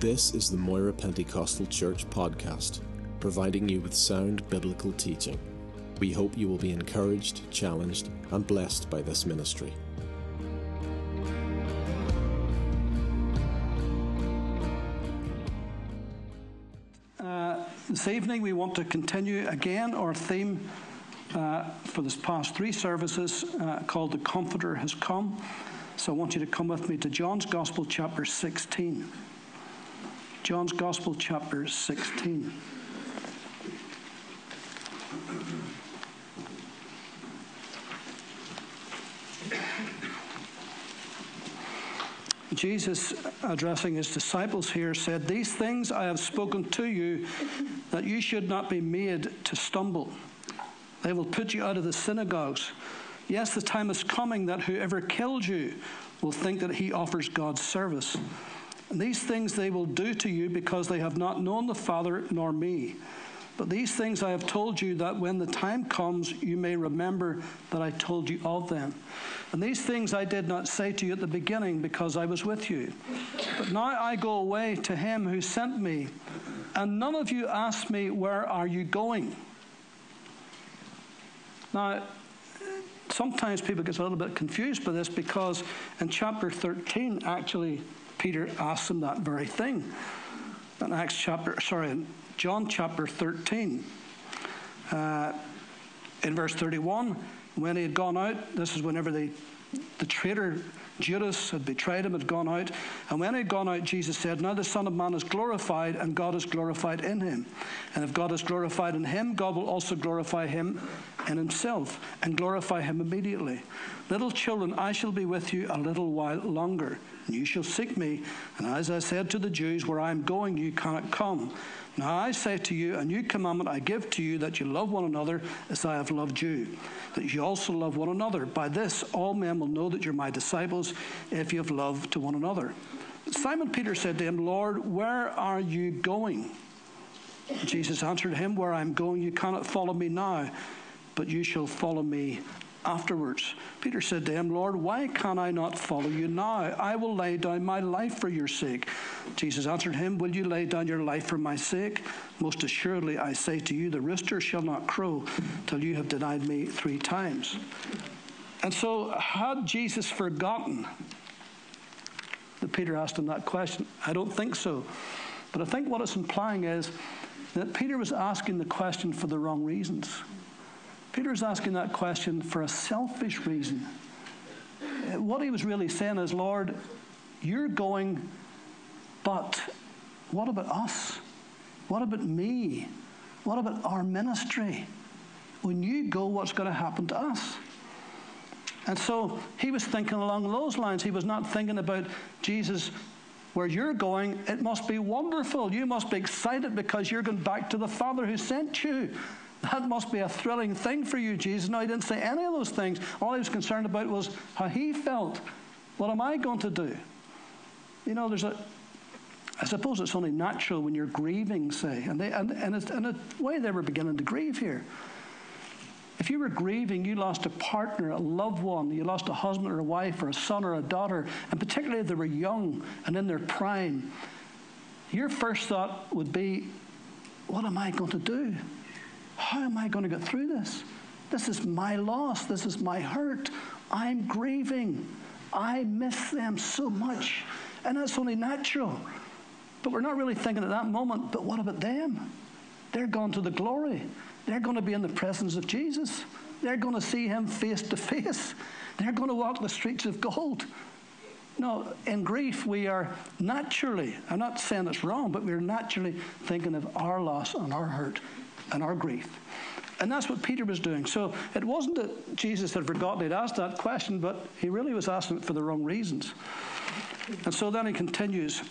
This is the Moira Pentecostal Church podcast, providing you with sound biblical teaching. We hope you will be encouraged, challenged, and blessed by this ministry. Uh, this evening, we want to continue again our theme uh, for this past three services uh, called The Comforter Has Come. So I want you to come with me to John's Gospel, chapter 16. John's Gospel, chapter 16. Jesus, addressing his disciples here, said, These things I have spoken to you, that you should not be made to stumble. They will put you out of the synagogues. Yes, the time is coming that whoever kills you will think that he offers God's service. And these things they will do to you because they have not known the Father nor me. But these things I have told you that when the time comes, you may remember that I told you of them. And these things I did not say to you at the beginning because I was with you. But now I go away to him who sent me, and none of you ask me, Where are you going? Now, sometimes people get a little bit confused by this because in chapter 13, actually, Peter asked him that very thing. In Acts chapter, sorry, John chapter 13, uh, in verse 31, when he had gone out, this is whenever the, the traitor Judas had betrayed him, had gone out. And when he had gone out, Jesus said, Now the Son of Man is glorified, and God is glorified in him. And if God is glorified in him, God will also glorify him in himself, and glorify him immediately. Little children, I shall be with you a little while longer, and you shall seek me. And as I said to the Jews, Where I am going, you cannot come. Now I say to you, a new commandment I give to you, that you love one another as I have loved you, that you also love one another. By this all men will know that you're my disciples, if you have love to one another. Simon Peter said to him, Lord, where are you going? Jesus answered him, Where I am going, you cannot follow me now, but you shall follow me afterwards. Peter said to him, Lord, why can I not follow you now? I will lay down my life for your sake. Jesus answered him, Will you lay down your life for my sake? Most assuredly, I say to you, the rooster shall not crow till you have denied me three times. And so, had Jesus forgotten that Peter asked him that question? I don't think so. But I think what it's implying is that Peter was asking the question for the wrong reasons. Peter is asking that question for a selfish reason. What he was really saying is, Lord, you're going, but what about us? What about me? What about our ministry? When you go, what's going to happen to us? And so he was thinking along those lines. He was not thinking about Jesus, where you're going, it must be wonderful. You must be excited because you're going back to the Father who sent you. That must be a thrilling thing for you, Jesus. No, he didn't say any of those things. All he was concerned about was how he felt. What am I going to do? You know, there's a. I suppose it's only natural when you're grieving, say, and they, and, and it's, in a way they were beginning to grieve here. If you were grieving, you lost a partner, a loved one, you lost a husband or a wife or a son or a daughter, and particularly if they were young and in their prime, your first thought would be, What am I going to do? How am I going to get through this? This is my loss. This is my hurt. I'm grieving. I miss them so much. And that's only natural. But we're not really thinking at that moment, but what about them? They're gone to the glory. They're going to be in the presence of Jesus. They're going to see him face to face. They're going to walk the streets of gold. No, in grief, we are naturally, I'm not saying it's wrong, but we're naturally thinking of our loss and our hurt and our grief. And that's what Peter was doing. So it wasn't that Jesus had forgotten he'd asked that question, but he really was asking it for the wrong reasons. And so then he continues.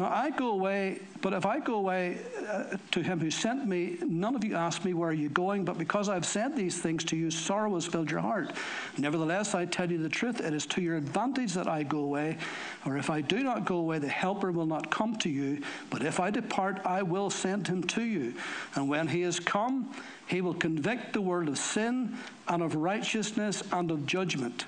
Now I go away, but if I go away uh, to him who sent me, none of you ask me, Where are you going? But because I have said these things to you, sorrow has filled your heart. Nevertheless, I tell you the truth, it is to your advantage that I go away. Or if I do not go away, the Helper will not come to you. But if I depart, I will send him to you. And when he is come, he will convict the world of sin and of righteousness and of judgment.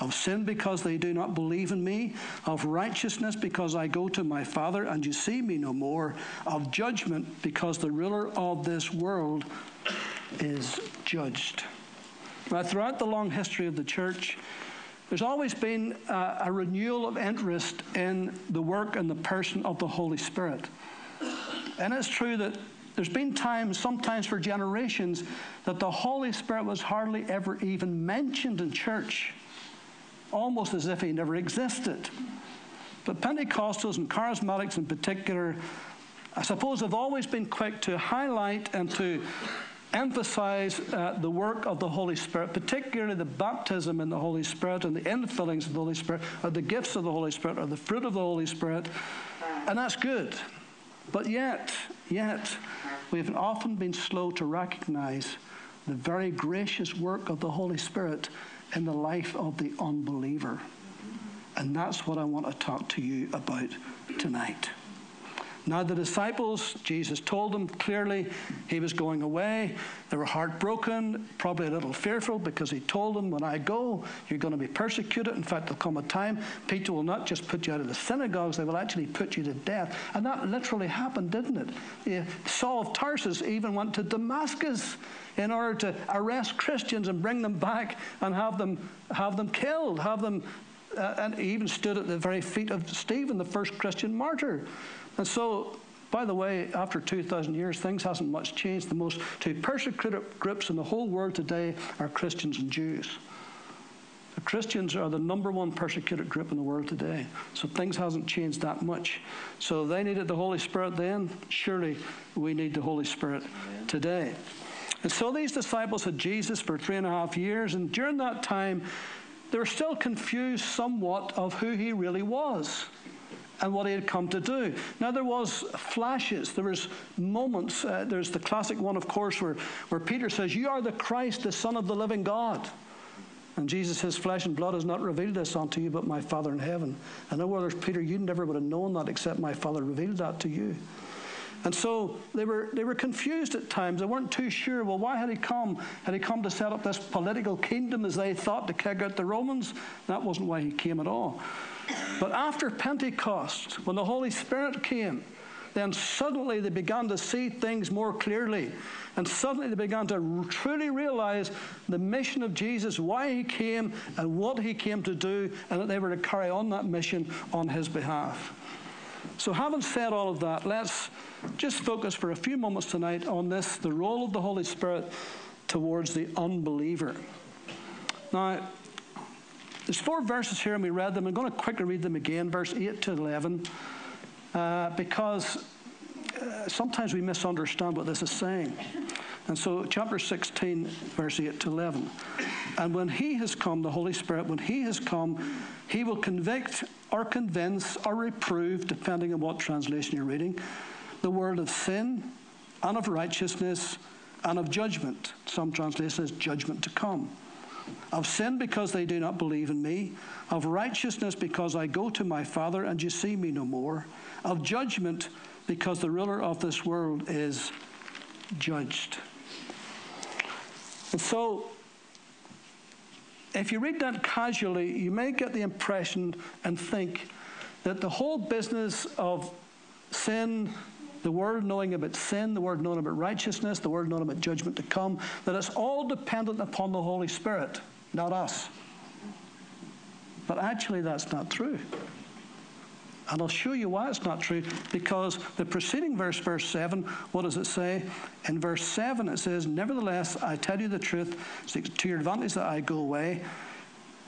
Of sin because they do not believe in me, of righteousness because I go to my Father and you see me no more, of judgment because the ruler of this world is judged. Now, throughout the long history of the church, there's always been a, a renewal of interest in the work and the person of the Holy Spirit. And it's true that there's been times, sometimes for generations, that the Holy Spirit was hardly ever even mentioned in church almost as if he never existed. But Pentecostals and charismatics in particular, I suppose, have always been quick to highlight and to emphasize uh, the work of the Holy Spirit, particularly the baptism in the Holy Spirit and the infillings of the Holy Spirit, or the gifts of the Holy Spirit, or the fruit of the Holy Spirit. And that's good. But yet, yet, we've often been slow to recognize the very gracious work of the Holy Spirit in the life of the unbeliever. And that's what I want to talk to you about tonight. Now, the disciples, Jesus told them clearly he was going away. They were heartbroken, probably a little fearful because he told them, When I go, you're going to be persecuted. In fact, there'll come a time Peter will not just put you out of the synagogues, they will actually put you to death. And that literally happened, didn't it? Saul of Tarsus even went to Damascus in order to arrest Christians and bring them back and have them, have them killed, have them uh, and he even stood at the very feet of Stephen, the first Christian martyr. And so, by the way, after 2,000 years, things hasn't much changed. The most two persecuted groups in the whole world today are Christians and Jews. The Christians are the number one persecuted group in the world today. So things hasn't changed that much. So they needed the Holy Spirit then. Surely we need the Holy Spirit Amen. today. And so these disciples had Jesus for three and a half years, and during that time, they were still confused somewhat of who he really was and what he had come to do. Now there was flashes, there was moments. Uh, there's the classic one, of course, where, where Peter says, "You are the Christ, the Son of the living God." And Jesus says, Flesh and blood has not revealed this unto you, but my Father in heaven. And no words, Peter, you never would have known that except my Father revealed that to you. And so they were, they were confused at times. They weren't too sure. Well, why had he come? Had he come to set up this political kingdom as they thought to kick out the Romans? That wasn't why he came at all. But after Pentecost, when the Holy Spirit came, then suddenly they began to see things more clearly. And suddenly they began to truly realize the mission of Jesus, why he came and what he came to do, and that they were to carry on that mission on his behalf. So, having said all of that, let's just focus for a few moments tonight on this the role of the Holy Spirit towards the unbeliever. Now, there's four verses here, and we read them. I'm going to quickly read them again, verse 8 to 11, uh, because uh, sometimes we misunderstand what this is saying. And so, chapter 16, verse 8 to 11. And when He has come, the Holy Spirit, when He has come, He will convict or convince or reprove, depending on what translation you're reading, the world of sin and of righteousness and of judgment. Some translations, judgment to come of sin because they do not believe in me, of righteousness because I go to my Father and you see me no more, of judgment because the ruler of this world is judged. And so, if you read that casually, you may get the impression and think that the whole business of sin, the world knowing about sin, the world knowing about righteousness, the world knowing about judgment to come, that it's all dependent upon the Holy Spirit not us. But actually, that's not true. And I'll show you why it's not true. Because the preceding verse, verse 7, what does it say? In verse 7, it says, Nevertheless, I tell you the truth, to your advantage that I go away.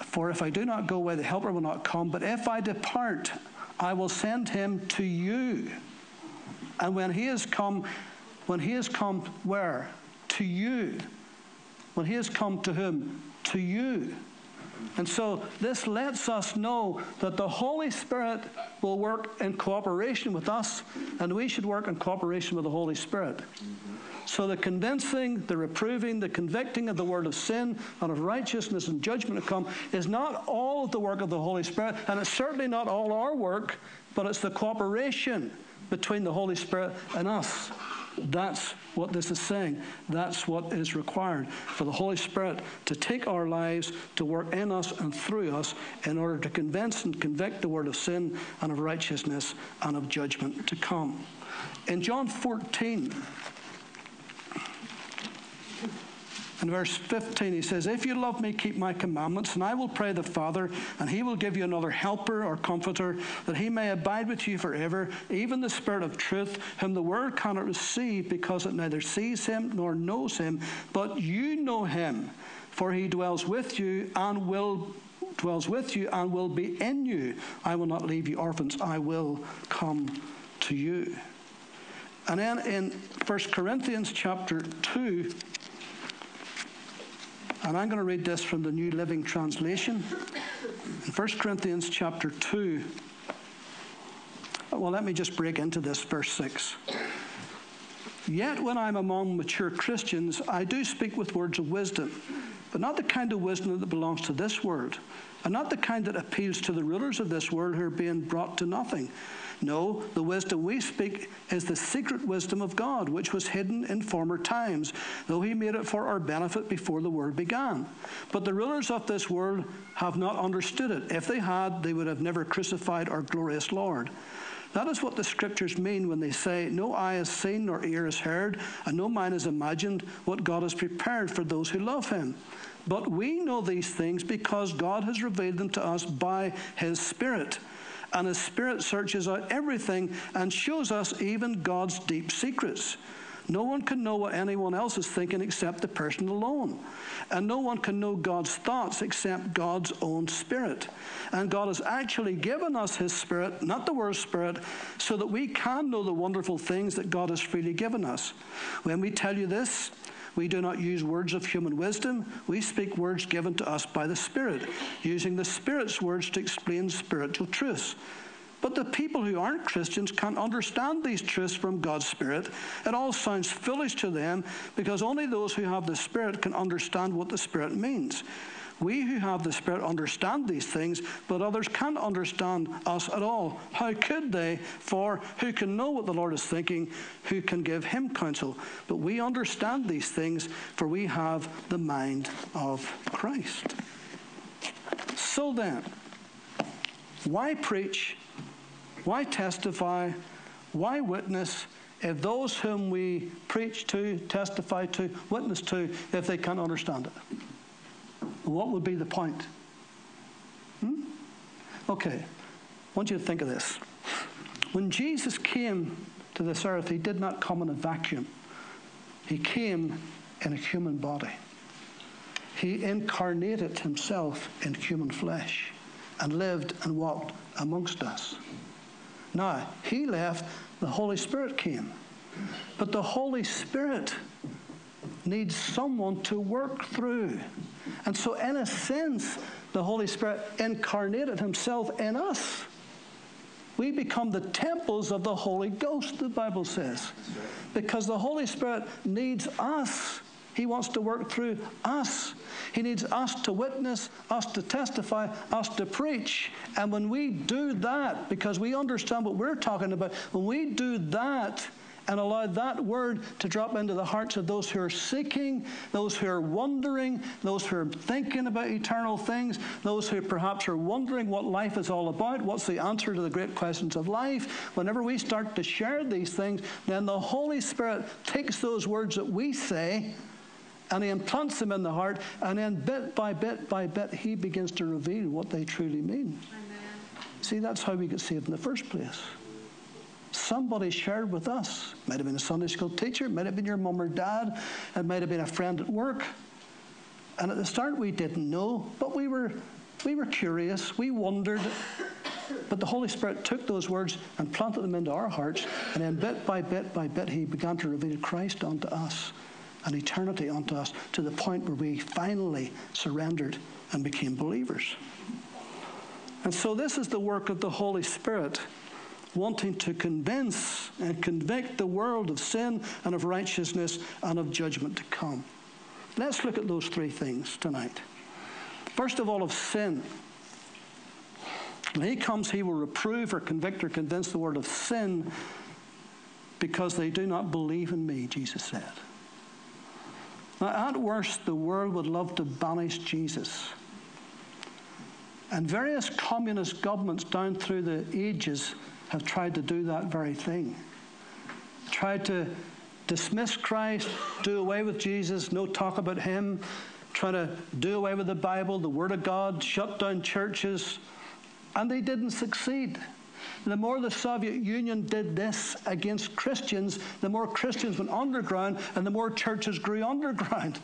For if I do not go away, the Helper will not come. But if I depart, I will send him to you. And when he has come, when he has come where? To you. When he has come to whom? To you. And so this lets us know that the Holy Spirit will work in cooperation with us, and we should work in cooperation with the Holy Spirit. So the convincing, the reproving, the convicting of the word of sin and of righteousness and judgment to come is not all of the work of the Holy Spirit, and it's certainly not all our work, but it's the cooperation between the Holy Spirit and us. That's what this is saying. That's what is required for the Holy Spirit to take our lives, to work in us and through us in order to convince and convict the world of sin and of righteousness and of judgment to come. In John 14, In verse 15, he says, If you love me, keep my commandments, and I will pray the Father, and he will give you another helper or comforter, that he may abide with you forever, even the Spirit of truth, whom the world cannot receive, because it neither sees him nor knows him. But you know him, for he dwells with you and will dwells with you and will be in you. I will not leave you orphans, I will come to you. And then in 1 Corinthians chapter 2, and I'm going to read this from the New Living Translation. In 1 Corinthians chapter 2, well, let me just break into this, verse 6. Yet when I'm among mature Christians, I do speak with words of wisdom, but not the kind of wisdom that belongs to this world, and not the kind that appeals to the rulers of this world who are being brought to nothing. No, the wisdom we speak is the secret wisdom of God, which was hidden in former times, though He made it for our benefit before the world began. But the rulers of this world have not understood it. If they had, they would have never crucified our glorious Lord. That is what the scriptures mean when they say, No eye has seen, nor ear has heard, and no mind has imagined what God has prepared for those who love Him. But we know these things because God has revealed them to us by His Spirit and His Spirit searches out everything and shows us even God's deep secrets. No one can know what anyone else is thinking except the person alone. And no one can know God's thoughts except God's own spirit. And God has actually given us His Spirit, not the world's Spirit, so that we can know the wonderful things that God has freely given us. When we tell you this, we do not use words of human wisdom. We speak words given to us by the Spirit, using the Spirit's words to explain spiritual truths. But the people who aren't Christians can't understand these truths from God's Spirit. It all sounds foolish to them because only those who have the Spirit can understand what the Spirit means. We who have the Spirit understand these things, but others can't understand us at all. How could they? For who can know what the Lord is thinking? Who can give him counsel? But we understand these things, for we have the mind of Christ. So then, why preach? Why testify? Why witness? if those whom we preach to, testify to, witness to, if they can't understand it? What would be the point? Hmm? Okay, I want you to think of this. When Jesus came to this earth, he did not come in a vacuum, he came in a human body. He incarnated himself in human flesh and lived and walked amongst us. Now, he left, the Holy Spirit came. But the Holy Spirit needs someone to work through. And so, in a sense, the Holy Spirit incarnated himself in us. We become the temples of the Holy Ghost, the Bible says. Because the Holy Spirit needs us. He wants to work through us. He needs us to witness, us to testify, us to preach. And when we do that, because we understand what we're talking about, when we do that, and allow that word to drop into the hearts of those who are seeking, those who are wondering, those who are thinking about eternal things, those who perhaps are wondering what life is all about, what's the answer to the great questions of life. Whenever we start to share these things, then the Holy Spirit takes those words that we say and he implants them in the heart, and then bit by bit by bit, he begins to reveal what they truly mean. Amen. See, that's how we get saved in the first place. Somebody shared with us. Might have been a Sunday school teacher, it might have been your mum or dad, it might have been a friend at work. And at the start we didn't know, but we were we were curious, we wondered. But the Holy Spirit took those words and planted them into our hearts, and then bit by bit by bit he began to reveal Christ unto us and eternity unto us to the point where we finally surrendered and became believers. And so this is the work of the Holy Spirit wanting to convince and convict the world of sin and of righteousness and of judgment to come. Let's look at those three things tonight. First of all, of sin. When he comes, he will reprove or convict or convince the world of sin because they do not believe in me, Jesus said. Now, at worst, the world would love to banish Jesus. And various communist governments down through the ages have tried to do that very thing. Tried to dismiss Christ, do away with Jesus, no talk about him, try to do away with the Bible, the Word of God, shut down churches, and they didn't succeed. The more the Soviet Union did this against Christians, the more Christians went underground and the more churches grew underground.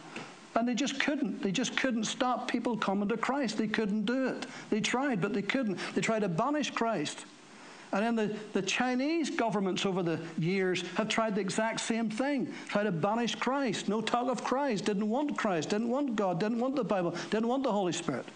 And they just couldn't. They just couldn't stop people coming to Christ. They couldn't do it. They tried, but they couldn't. They tried to banish Christ. And then the, the Chinese governments over the years have tried the exact same thing. Tried to banish Christ. No talk of Christ. Didn't want Christ. Didn't want God. Didn't want the Bible. Didn't want the Holy Spirit.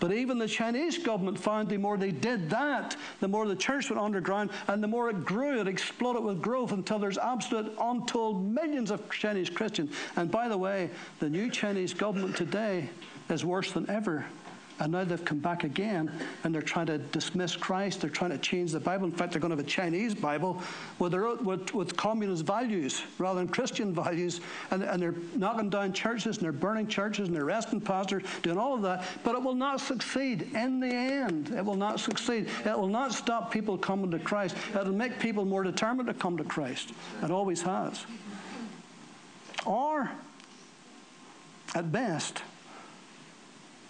But even the Chinese government found the more they did that, the more the church went underground, and the more it grew, it exploded with growth until there's absolute untold millions of Chinese Christians. And by the way, the new Chinese government today is worse than ever and now they've come back again and they're trying to dismiss Christ. They're trying to change the Bible. In fact, they're going to have a Chinese Bible with, their, with, with communist values rather than Christian values. And, and they're knocking down churches and they're burning churches and they're arresting pastors, doing all of that. But it will not succeed in the end. It will not succeed. It will not stop people coming to Christ. It will make people more determined to come to Christ. It always has. Or, at best,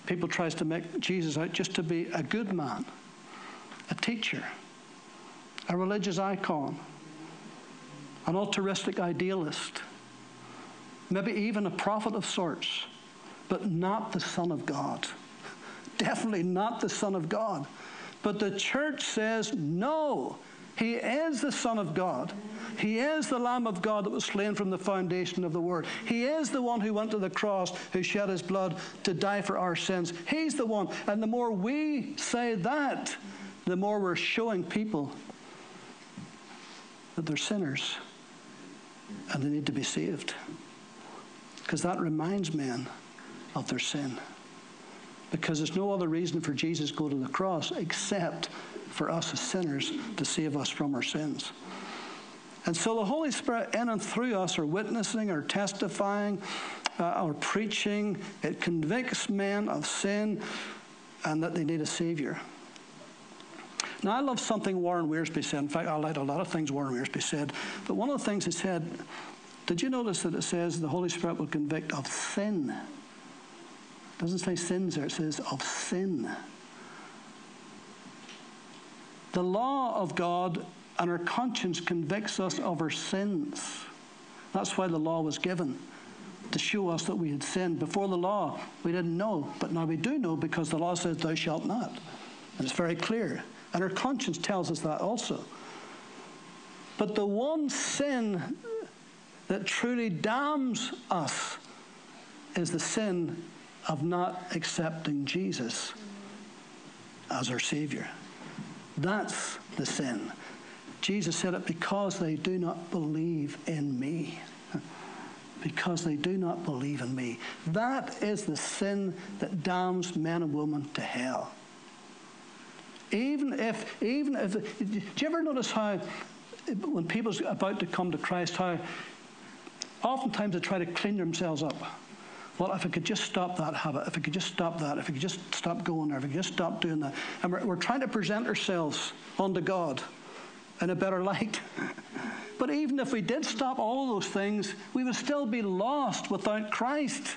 people tries to make Jesus out just to be a good man, a teacher, a religious icon, an altruistic idealist, maybe even a prophet of sorts, but not the Son of God. Definitely not the Son of God. But the church says, no, he is the Son of God. He is the Lamb of God that was slain from the foundation of the world. He is the one who went to the cross, who shed his blood to die for our sins. He's the one. And the more we say that, the more we're showing people that they're sinners and they need to be saved. Because that reminds men of their sin. Because there's no other reason for Jesus to go to the cross except for us as sinners to save us from our sins. And so the Holy Spirit in and through us are witnessing or testifying uh, or preaching. It convicts men of sin and that they need a Savior. Now, I love something Warren Wiersbe said. In fact, I like a lot of things Warren Wiersbe said. But one of the things he said, did you notice that it says the Holy Spirit will convict of sin? It doesn't say sins there, it says of sin. The law of God and our conscience convicts us of our sins. That's why the law was given, to show us that we had sinned. Before the law, we didn't know, but now we do know because the law says, Thou shalt not. And it's very clear. And our conscience tells us that also. But the one sin that truly damns us is the sin of not accepting Jesus as our Savior. That's the sin. Jesus said it because they do not believe in me. Because they do not believe in me. That is the sin that damns men and women to hell. Even if, even if, do you ever notice how, when people's about to come to Christ, how oftentimes they try to clean themselves up? Well, if I could just stop that habit, if I could just stop that, if I could just stop going there, if I could just stop doing that. And we're, we're trying to present ourselves unto God in a better light. but even if we did stop all those things, we would still be lost without Christ.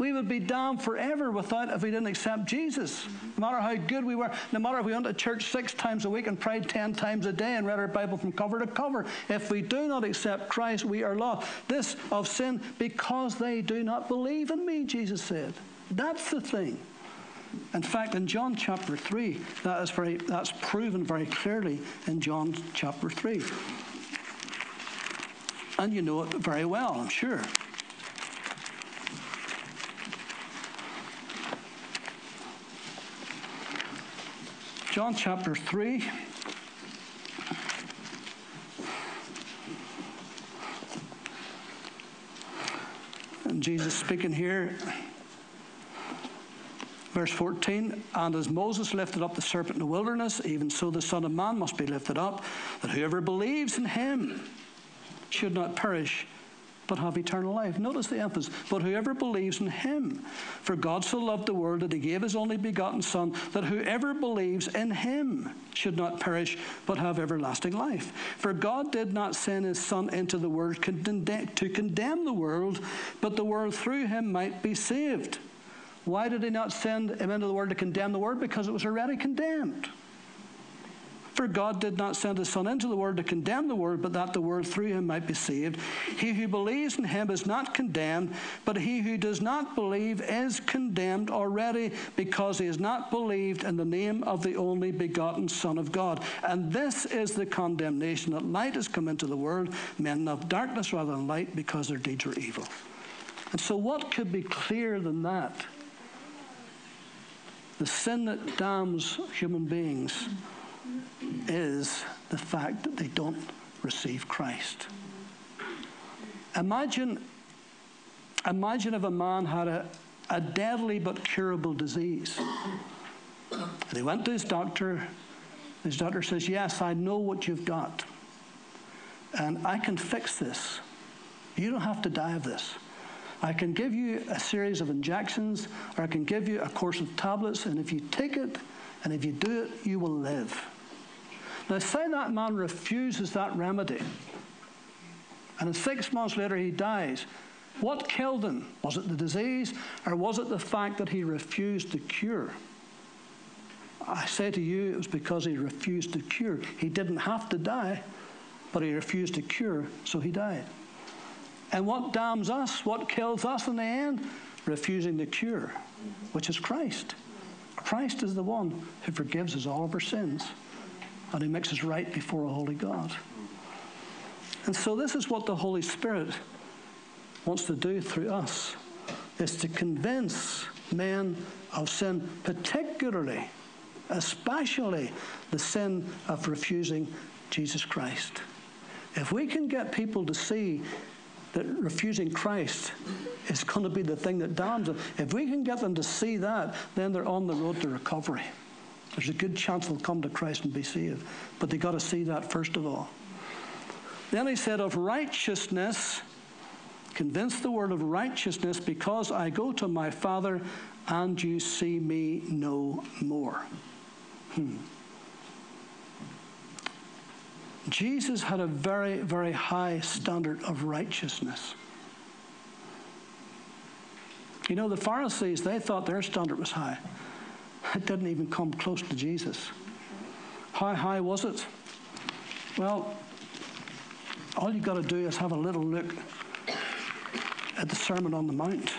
We would be damned forever without if we didn't accept Jesus. No matter how good we were, no matter if we went to church six times a week and prayed ten times a day and read our Bible from cover to cover, if we do not accept Christ, we are lost. This of sin because they do not believe in me, Jesus said. That's the thing. In fact, in John chapter 3, that is very, that's proven very clearly in John chapter 3. And you know it very well, I'm sure. John chapter 3. And Jesus speaking here. Verse 14, and as Moses lifted up the serpent in the wilderness, even so the Son of Man must be lifted up, that whoever believes in him should not perish, but have eternal life. Notice the emphasis. But whoever believes in him, for God so loved the world that he gave his only begotten Son, that whoever believes in him should not perish, but have everlasting life. For God did not send his Son into the world to condemn the world, but the world through him might be saved. Why did he not send him into the world to condemn the world? Because it was already condemned. For God did not send his Son into the world to condemn the world, but that the world through him might be saved. He who believes in him is not condemned, but he who does not believe is condemned already, because he has not believed in the name of the only begotten Son of God. And this is the condemnation that light has come into the world, men of darkness rather than light, because their deeds were evil. And so, what could be clearer than that? The sin that damns human beings is the fact that they don't receive Christ. Imagine, imagine if a man had a, a deadly but curable disease. And he went to his doctor. His doctor says, Yes, I know what you've got. And I can fix this. You don't have to die of this. I can give you a series of injections, or I can give you a course of tablets, and if you take it and if you do it, you will live. Now, say that man refuses that remedy, and six months later he dies. What killed him? Was it the disease, or was it the fact that he refused the cure? I say to you, it was because he refused the cure. He didn't have to die, but he refused to cure, so he died. And what damns us, what kills us in the end? Refusing the cure, which is Christ. Christ is the one who forgives us all of our sins and He makes us right before a holy God. And so, this is what the Holy Spirit wants to do through us is to convince men of sin, particularly, especially the sin of refusing Jesus Christ. If we can get people to see that refusing Christ is going to be the thing that damns them, if we can get them to see that, then they're on the road to recovery. There's a good chance they'll come to Christ and be saved. But they've got to see that first of all. Then he said, Of righteousness, convince the world of righteousness, because I go to my Father and you see me no more. Hmm. Jesus had a very, very high standard of righteousness. You know, the Pharisees, they thought their standard was high. It didn't even come close to Jesus. How high was it? Well, all you've got to do is have a little look at the Sermon on the Mount.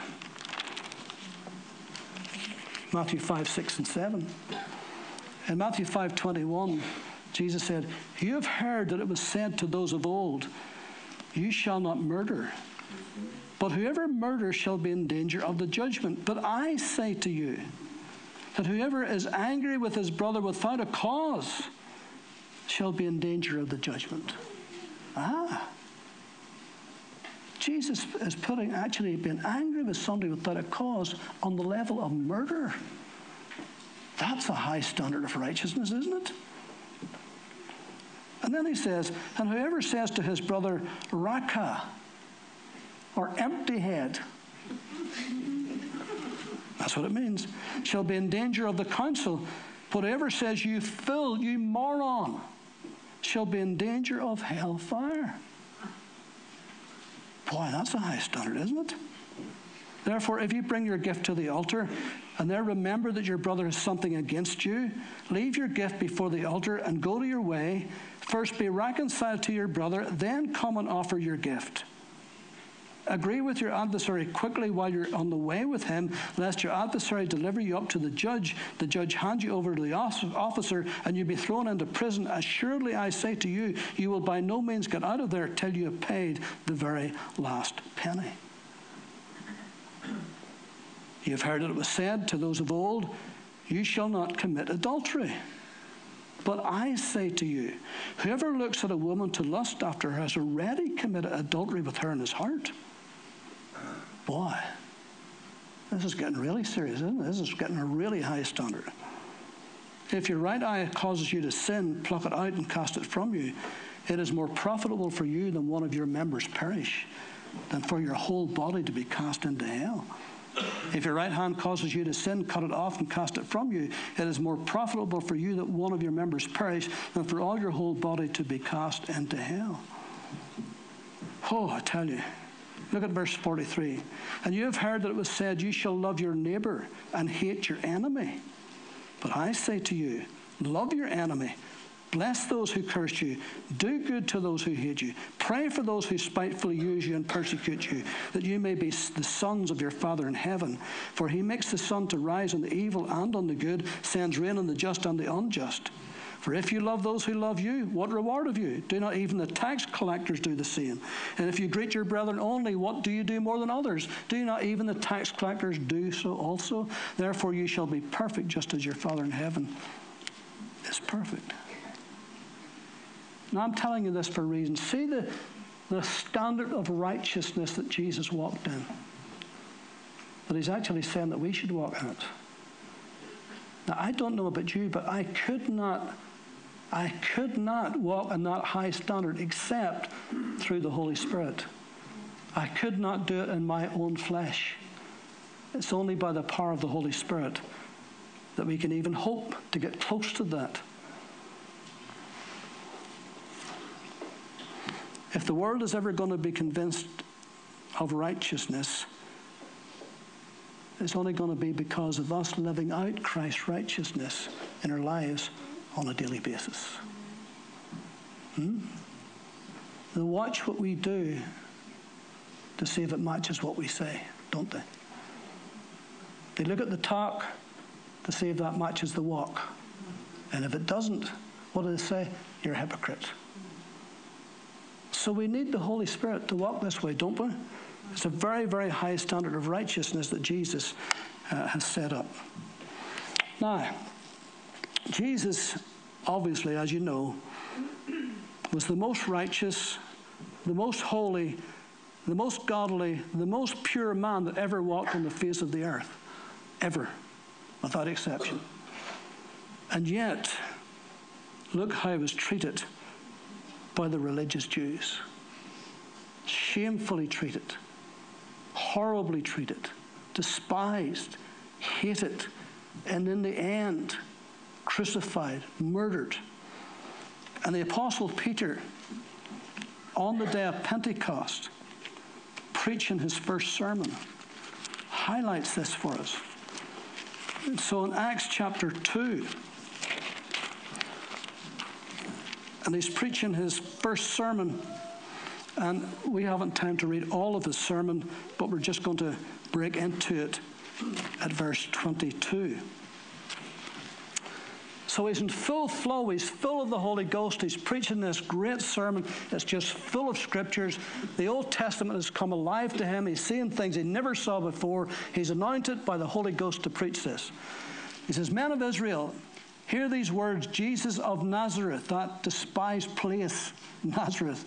Matthew 5, 6, and 7. In Matthew 5, 21, Jesus said, You have heard that it was said to those of old, You shall not murder. But whoever murders shall be in danger of the judgment. But I say to you, that whoever is angry with his brother without a cause shall be in danger of the judgment. Ah. Jesus is putting actually being angry with somebody without a cause on the level of murder. That's a high standard of righteousness, isn't it? And then he says, and whoever says to his brother, Raca, or empty head, that's what it means. Shall be in danger of the council. Whatever says you fool, you moron, shall be in danger of hellfire. Boy, that's a high standard, isn't it? Therefore, if you bring your gift to the altar and there remember that your brother has something against you, leave your gift before the altar and go to your way. First be reconciled to your brother, then come and offer your gift. Agree with your adversary quickly while you're on the way with him, lest your adversary deliver you up to the judge, the judge hand you over to the officer, and you be thrown into prison. Assuredly, I say to you, you will by no means get out of there till you have paid the very last penny. You have heard that it was said to those of old, You shall not commit adultery. But I say to you, whoever looks at a woman to lust after her has already committed adultery with her in his heart. Boy, This is getting really serious, isn't it? This is getting a really high standard. If your right eye causes you to sin, pluck it out and cast it from you. It is more profitable for you than one of your members perish, than for your whole body to be cast into hell. If your right hand causes you to sin, cut it off and cast it from you. It is more profitable for you that one of your members perish than for all your whole body to be cast into hell. Oh, I tell you. Look at verse 43. And you have heard that it was said, You shall love your neighbor and hate your enemy. But I say to you, love your enemy. Bless those who curse you. Do good to those who hate you. Pray for those who spitefully use you and persecute you, that you may be the sons of your Father in heaven. For he makes the sun to rise on the evil and on the good, sends rain on the just and the unjust. For if you love those who love you, what reward have you? Do not even the tax collectors do the same? And if you greet your brethren only, what do you do more than others? Do not even the tax collectors do so also? Therefore you shall be perfect, just as your Father in heaven is perfect. Now I'm telling you this for a reason. See the, the standard of righteousness that Jesus walked in. That he's actually saying that we should walk in it. Now I don't know about you, but I could not I could not walk in that high standard except through the Holy Spirit. I could not do it in my own flesh. It's only by the power of the Holy Spirit that we can even hope to get close to that. If the world is ever going to be convinced of righteousness, it's only going to be because of us living out Christ's righteousness in our lives on a daily basis. Hmm? They watch what we do to see if it matches what we say, don't they? They look at the talk to see if that matches the walk. And if it doesn't, what do they say? You're a hypocrite. So we need the Holy Spirit to walk this way, don't we? It's a very, very high standard of righteousness that Jesus uh, has set up. Now, Jesus, obviously, as you know, was the most righteous, the most holy, the most godly, the most pure man that ever walked on the face of the earth. Ever. Without exception. And yet, look how he was treated by the religious Jews. Shamefully treated, horribly treated, despised, hated, and in the end, crucified, murdered. And the Apostle Peter, on the day of Pentecost, preaching his first sermon, highlights this for us. So in Acts chapter 2, and he's preaching his first sermon. And we haven't time to read all of his sermon, but we're just going to break into it at verse 22. So he's in full flow. He's full of the Holy Ghost. He's preaching this great sermon. It's just full of scriptures. The Old Testament has come alive to him. He's seeing things he never saw before. He's anointed by the Holy Ghost to preach this. He says, Men of Israel, Hear these words Jesus of Nazareth, that despised place, Nazareth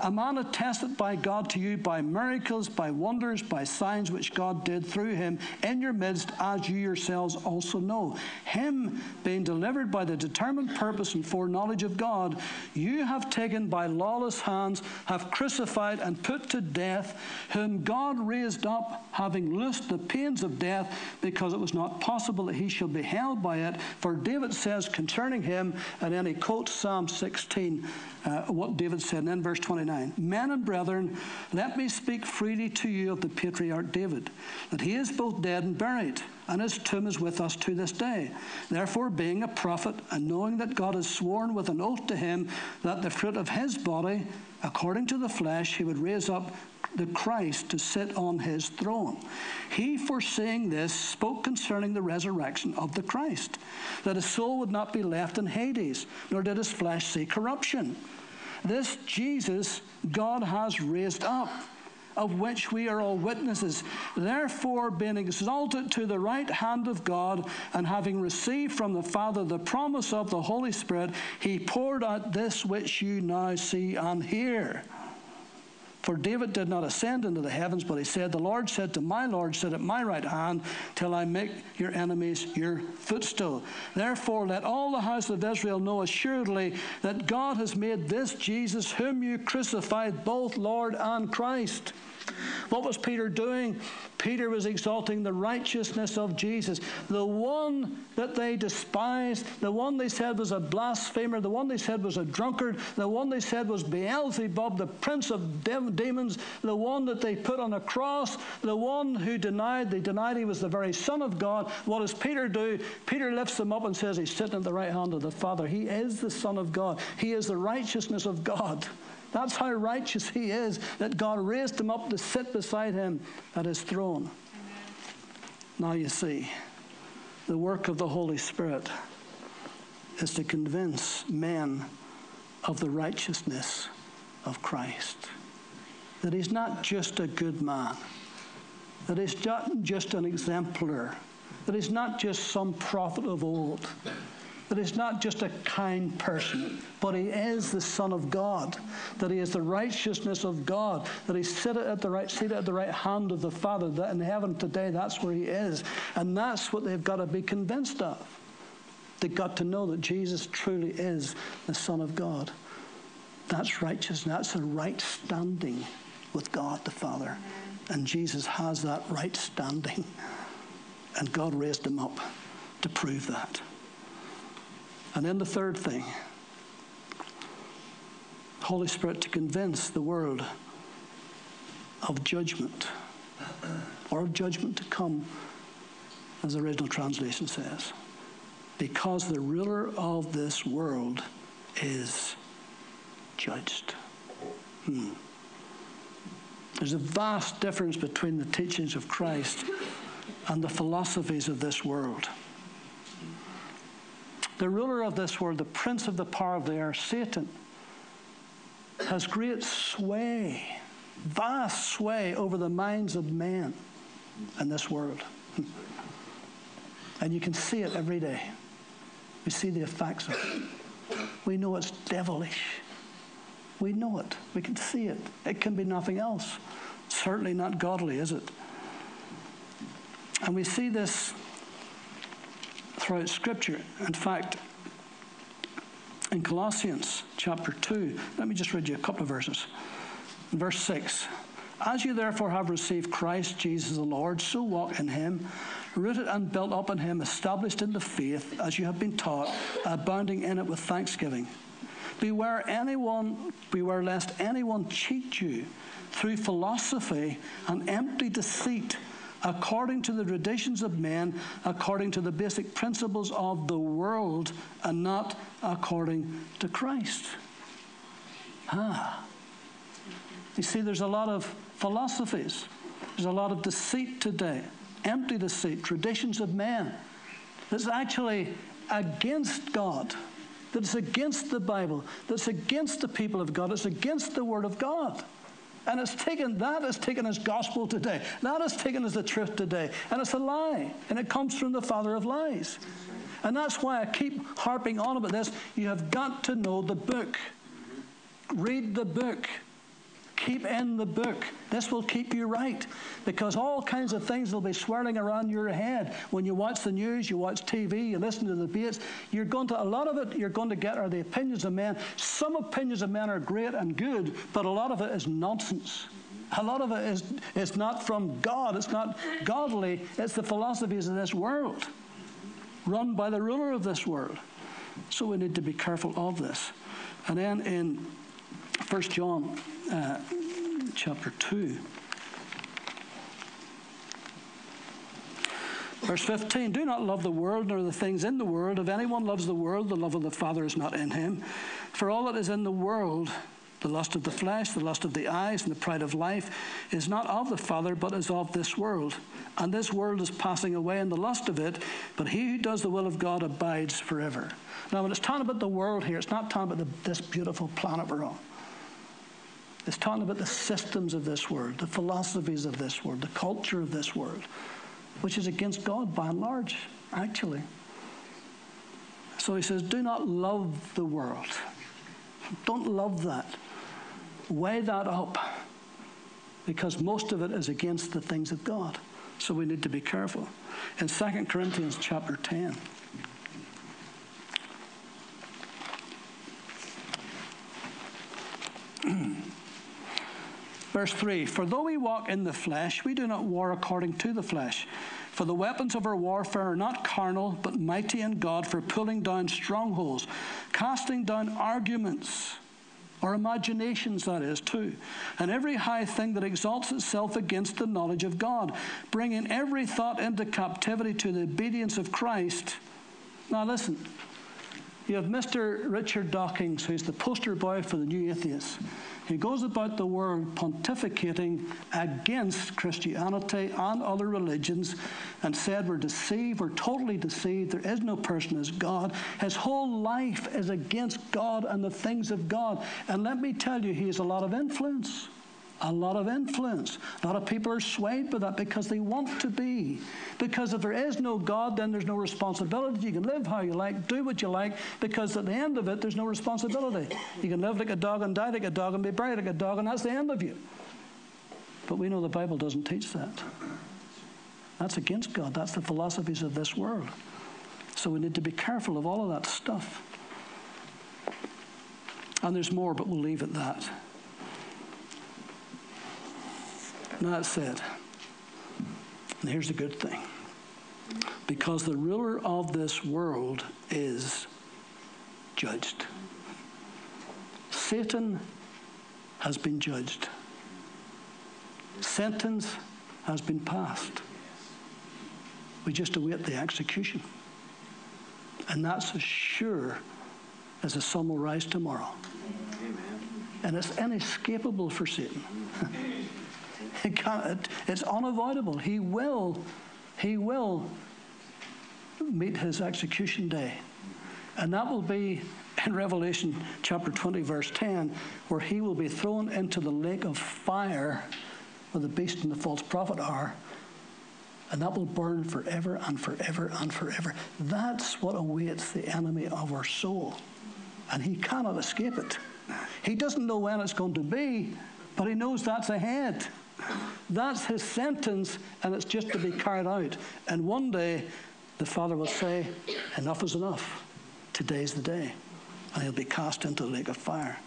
a man attested by God to you by miracles, by wonders, by signs which God did through him in your midst, as you yourselves also know. Him being delivered by the determined purpose and foreknowledge of God, you have taken by lawless hands, have crucified and put to death, whom God raised up, having loosed the pains of death, because it was not possible that he should be held by it. For David says concerning him, and then he quotes Psalm 16 uh, what David said. And then verse 29 Men and brethren, let me speak freely to you of the patriarch David, that he is both dead and buried, and his tomb is with us to this day. Therefore, being a prophet, and knowing that God has sworn with an oath to him that the fruit of his body, according to the flesh, he would raise up the Christ to sit on his throne. He, foreseeing this, spoke concerning the resurrection of the Christ, that his soul would not be left in Hades, nor did his flesh see corruption. This Jesus God has raised up of which we are all witnesses. Therefore, being exalted to the right hand of God, and having received from the Father the promise of the Holy Spirit, he poured out this which you now see and hear. For David did not ascend into the heavens, but he said, The Lord said to my Lord, Sit at my right hand till I make your enemies your footstool. Therefore, let all the house of Israel know assuredly that God has made this Jesus, whom you crucified, both Lord and Christ. What was Peter doing? Peter was exalting the righteousness of Jesus. The one that they despised, the one they said was a blasphemer, the one they said was a drunkard, the one they said was Beelzebub, the prince of demons, the one that they put on a cross, the one who denied, they denied he was the very Son of God. What does Peter do? Peter lifts him up and says he's sitting at the right hand of the Father. He is the Son of God, he is the righteousness of God. That's how righteous he is, that God raised him up to sit beside him at his throne. Now you see, the work of the Holy Spirit is to convince men of the righteousness of Christ. That he's not just a good man, that he's not just an exemplar, that he's not just some prophet of old that he's not just a kind person, but he is the Son of God, that he is the righteousness of God, that he's seated at the right, seated at the right hand of the Father, that in heaven today that's where he is. And that's what they've got to be convinced of. They've got to know that Jesus truly is the Son of God. That's righteousness. That's a right standing with God the Father. And Jesus has that right standing. And God raised him up to prove that. And then the third thing Holy Spirit to convince the world of judgment or of judgment to come, as the original translation says. Because the ruler of this world is judged. Hmm. There's a vast difference between the teachings of Christ and the philosophies of this world. The ruler of this world, the prince of the power of the air, Satan, has great sway, vast sway over the minds of men in this world. And you can see it every day. We see the effects of it. We know it's devilish. We know it. We can see it. It can be nothing else. Certainly not godly, is it? And we see this throughout Scripture. In fact, in Colossians chapter 2, let me just read you a couple of verses. Verse 6 As you therefore have received Christ Jesus the Lord, so walk in him, rooted and built up in him, established in the faith as you have been taught, abounding in it with thanksgiving. Beware anyone, beware lest anyone cheat you through philosophy and empty deceit according to the traditions of men, according to the basic principles of the world, and not according to Christ. Ah. You see, there's a lot of philosophies, there's a lot of deceit today, empty deceit, traditions of men, that's actually against God, that's against the Bible, that's against the people of God, it's against the Word of God. And it's taken, that is taken as gospel today. That is taken as the truth today. And it's a lie. And it comes from the father of lies. And that's why I keep harping on about this. You have got to know the book. Read the book. Keep in the book. This will keep you right because all kinds of things will be swirling around your head when you watch the news, you watch TV, you listen to the debates. You're going to, a lot of it you're going to get are the opinions of men. Some opinions of men are great and good, but a lot of it is nonsense. A lot of it is, is not from God, it's not godly, it's the philosophies of this world, run by the ruler of this world. So we need to be careful of this. And then in 1 John uh, chapter 2. Verse 15 Do not love the world nor the things in the world. If anyone loves the world, the love of the Father is not in him. For all that is in the world, the lust of the flesh, the lust of the eyes, and the pride of life, is not of the Father, but is of this world. And this world is passing away in the lust of it, but he who does the will of God abides forever. Now, when it's talking about the world here, it's not talking about the, this beautiful planet we're on. It's talking about the systems of this world, the philosophies of this world, the culture of this world, which is against God by and large, actually. So he says, Do not love the world. Don't love that. Weigh that up. because most of it is against the things of God. So we need to be careful. In 2 Corinthians chapter 10, Verse 3 For though we walk in the flesh, we do not war according to the flesh. For the weapons of our warfare are not carnal, but mighty in God for pulling down strongholds, casting down arguments, or imaginations, that is, too, and every high thing that exalts itself against the knowledge of God, bringing every thought into captivity to the obedience of Christ. Now, listen. You have Mr. Richard Dawkins, who's the poster boy for the New Atheists. He goes about the world pontificating against Christianity and other religions and said we're deceived, we're totally deceived, there is no person as God. His whole life is against God and the things of God. And let me tell you, he has a lot of influence a lot of influence. A lot of people are swayed by that because they want to be. Because if there is no God, then there's no responsibility. You can live how you like, do what you like, because at the end of it, there's no responsibility. You can live like a dog and die like a dog and be buried like a dog, and that's the end of you. But we know the Bible doesn't teach that. That's against God. That's the philosophies of this world. So we need to be careful of all of that stuff. And there's more, but we'll leave it that. Not said. And here's the good thing because the ruler of this world is judged. Satan has been judged. Sentence has been passed. We just await the execution. And that's as sure as the sun will rise tomorrow. Amen. And it's inescapable for Satan. it's unavoidable. He will, he will meet his execution day. And that will be in Revelation chapter 20, verse 10, where he will be thrown into the lake of fire where the beast and the false prophet are. And that will burn forever and forever and forever. That's what awaits the enemy of our soul. And he cannot escape it. He doesn't know when it's going to be, but he knows that's ahead. That's his sentence, and it's just to be carried out. And one day, the Father will say, Enough is enough. Today's the day. And he'll be cast into the lake of fire.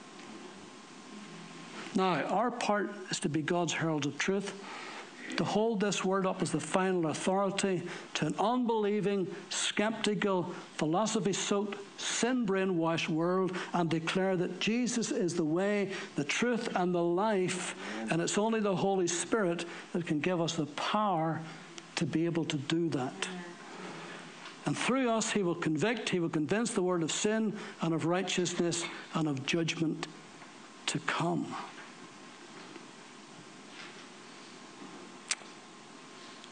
Now, our part is to be God's heralds of truth to hold this word up as the final authority to an unbelieving, skeptical, philosophy soaked, sin brainwashed world and declare that Jesus is the way, the truth, and the life, and it's only the Holy Spirit that can give us the power to be able to do that. And through us, He will convict, He will convince the world of sin and of righteousness and of judgment to come.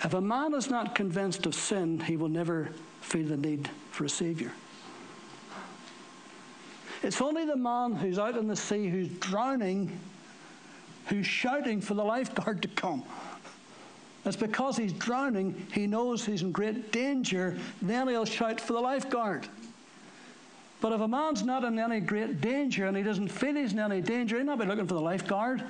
If a man is not convinced of sin, he will never feel the need for a Savior. It's only the man who's out in the sea who's drowning who's shouting for the lifeguard to come. It's because he's drowning, he knows he's in great danger, then he'll shout for the lifeguard. But if a man's not in any great danger and he doesn't feel he's in any danger, he'll not be looking for the lifeguard.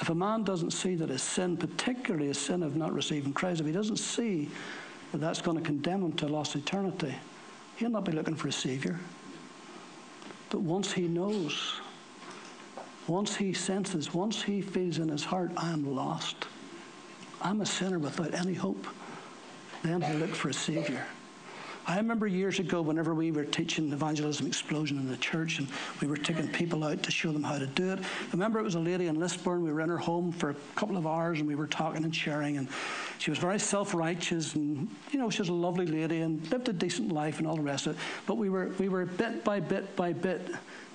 If a man doesn't see that his sin, particularly his sin of not receiving Christ, if he doesn't see that that's going to condemn him to lost eternity, he'll not be looking for a Savior. But once he knows, once he senses, once he feels in his heart, I am lost, I'm a sinner without any hope, then he'll look for a Savior. I remember years ago, whenever we were teaching evangelism explosion in the church, and we were taking people out to show them how to do it. I remember it was a lady in Lisburn. We were in her home for a couple of hours, and we were talking and sharing. And she was very self-righteous, and you know, she was a lovely lady and lived a decent life and all the rest of it. But we were we were bit by bit by bit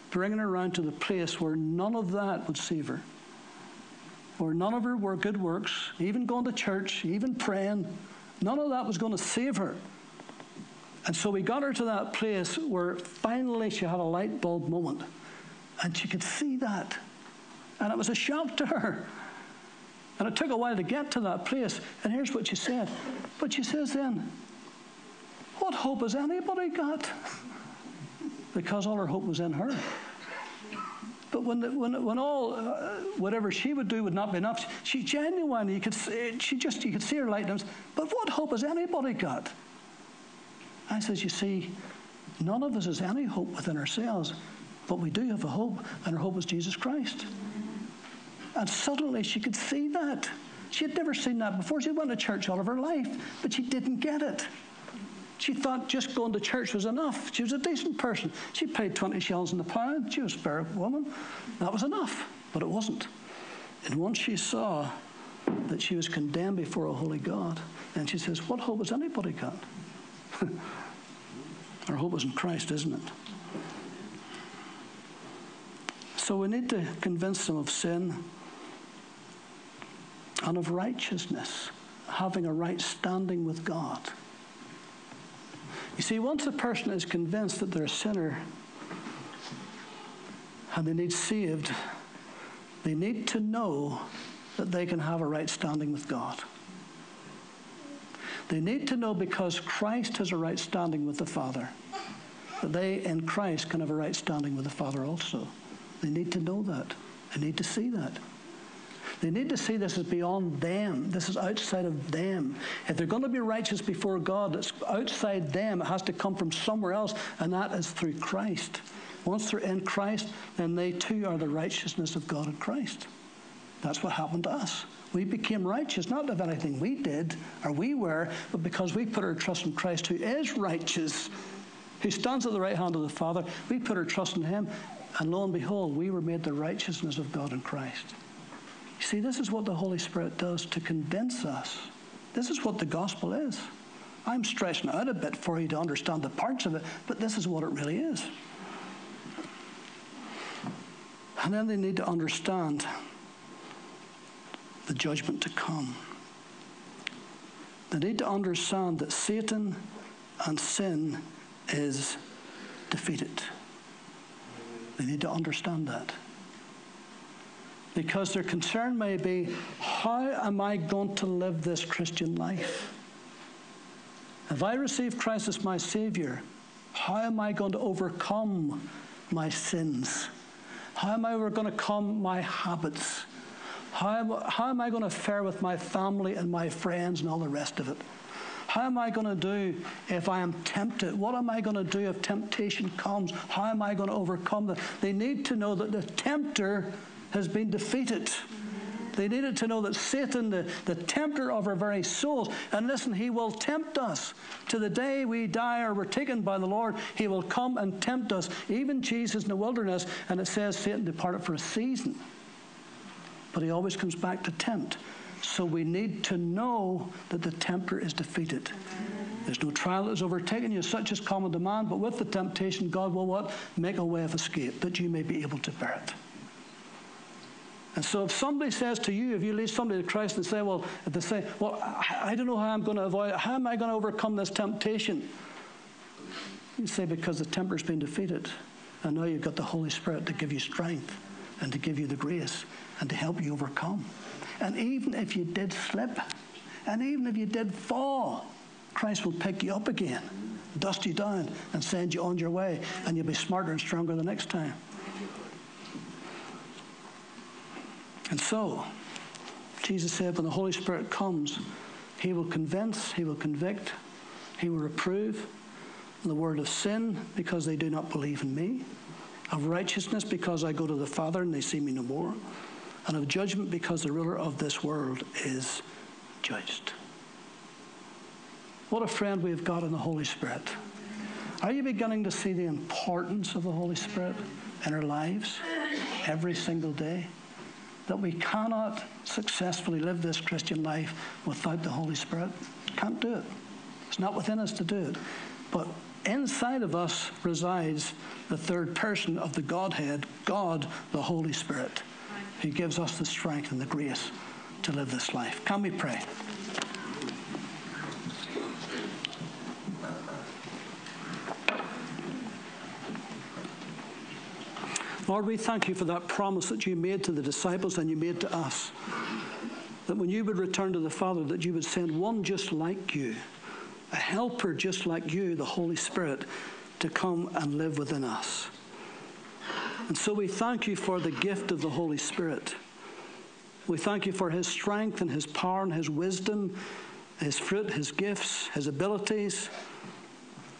bringing her around to the place where none of that would save her. Where none of her were good works, even going to church, even praying, none of that was going to save her. And so we got her to that place where finally she had a light bulb moment. And she could see that. And it was a shock to her. And it took a while to get to that place. And here's what she said. But she says then, What hope has anybody got? Because all her hope was in her. But when, the, when, when all, uh, whatever she would do would not be enough, she genuinely, you could see, she just, you could see her light. But what hope has anybody got? I says, you see, none of us has any hope within ourselves, but we do have a hope, and our hope is Jesus Christ. And suddenly she could see that. She had never seen that before. She went to church all of her life, but she didn't get it. She thought just going to church was enough. She was a decent person. She paid 20 shillings in the pound. She was a fair woman. That was enough, but it wasn't. And once she saw that she was condemned before a holy God, and she says, What hope has anybody got? Our hope is in Christ, isn't it? So we need to convince them of sin and of righteousness, having a right standing with God. You see, once a person is convinced that they're a sinner and they need saved, they need to know that they can have a right standing with God. They need to know because Christ has a right standing with the Father, that they in Christ can have a right standing with the Father also. They need to know that. They need to see that. They need to see this is beyond them. This is outside of them. If they're going to be righteous before God, it's outside them. It has to come from somewhere else, and that is through Christ. Once they're in Christ, then they too are the righteousness of God in Christ. That's what happened to us. We became righteous, not of anything we did or we were, but because we put our trust in Christ, who is righteous, who stands at the right hand of the Father. We put our trust in Him, and lo and behold, we were made the righteousness of God in Christ. You see, this is what the Holy Spirit does to convince us. This is what the gospel is. I'm stretching out a bit for you to understand the parts of it, but this is what it really is. And then they need to understand the judgment to come. They need to understand that Satan and sin is defeated. They need to understand that because their concern may be how am I going to live this Christian life? If I receive Christ as my Savior, how am I going to overcome my sins? How am I going to overcome my habits? How am, how am I going to fare with my family and my friends and all the rest of it? How am I going to do if I am tempted? What am I going to do if temptation comes? How am I going to overcome that? They need to know that the tempter has been defeated. They needed to know that Satan, the, the tempter of our very souls, and listen, he will tempt us to the day we die or we're taken by the Lord. He will come and tempt us. Even Jesus in the wilderness, and it says Satan departed for a season. But he always comes back to tempt. So we need to know that the tempter is defeated. There's no trial that has overtaken you, such as common demand, but with the temptation, God will what? Make a way of escape that you may be able to bear it. And so if somebody says to you, if you lead somebody to Christ and say, well, if they say, well, I, don't know how I'm going to avoid it, how am I going to overcome this temptation? You say, because the temper's been defeated. And now you've got the Holy Spirit to give you strength and to give you the grace and to help you overcome. And even if you did slip, and even if you did fall, Christ will pick you up again, dust you down, and send you on your way, and you'll be smarter and stronger the next time. And so, Jesus said, when the Holy Spirit comes, he will convince, he will convict, he will reprove the word of sin because they do not believe in me, of righteousness because I go to the Father and they see me no more, and of judgment because the ruler of this world is judged. What a friend we have got in the Holy Spirit. Are you beginning to see the importance of the Holy Spirit in our lives every single day? that we cannot successfully live this Christian life without the Holy Spirit. Can't do it. It's not within us to do it. But inside of us resides the third person of the Godhead, God, the Holy Spirit, who gives us the strength and the grace to live this life. Can we pray? Lord, we thank you for that promise that you made to the disciples and you made to us. That when you would return to the Father, that you would send one just like you, a helper just like you, the Holy Spirit, to come and live within us. And so we thank you for the gift of the Holy Spirit. We thank you for his strength and his power and his wisdom, his fruit, his gifts, his abilities.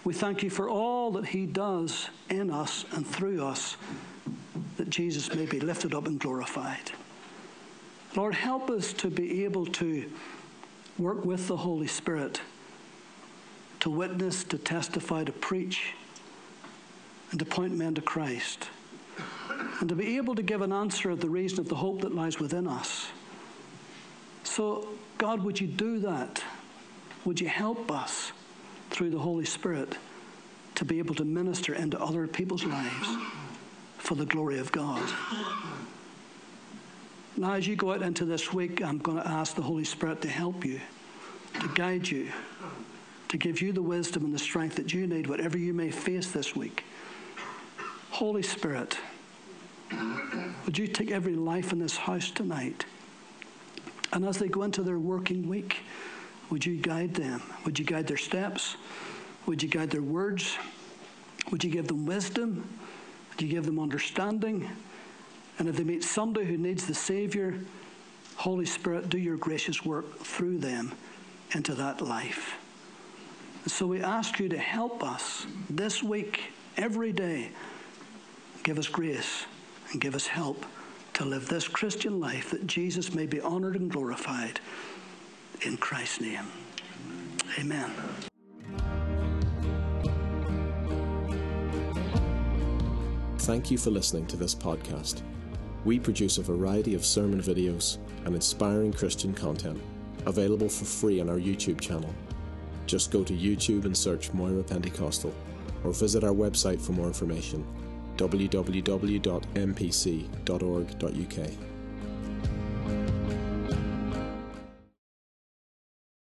We thank you for all that he does in us and through us, that Jesus may be lifted up and glorified. Lord, help us to be able to work with the Holy Spirit, to witness, to testify, to preach, and to point men to Christ and to be able to give an answer of the reason of the hope that lies within us. So, God, would you do that? Would you help us through the Holy Spirit to be able to minister into other people's lives for the glory of God? Now, as you go out into this week, I'm going to ask the Holy Spirit to help you, to guide you, to give you the wisdom and the strength that you need, whatever you may face this week. Holy Spirit, would you take every life in this house tonight? And as they go into their working week, would you guide them? Would you guide their steps? Would you guide their words? Would you give them wisdom? Would you give them understanding? And if they meet somebody who needs the Savior, Holy Spirit, do your gracious work through them into that life. And So we ask you to help us this week, every day. Give us grace and give us help to live this Christian life that Jesus may be honored and glorified. In Christ's name. Amen. Thank you for listening to this podcast. We produce a variety of sermon videos and inspiring Christian content available for free on our YouTube channel. Just go to YouTube and search Moira Pentecostal or visit our website for more information www.mpc.org.uk.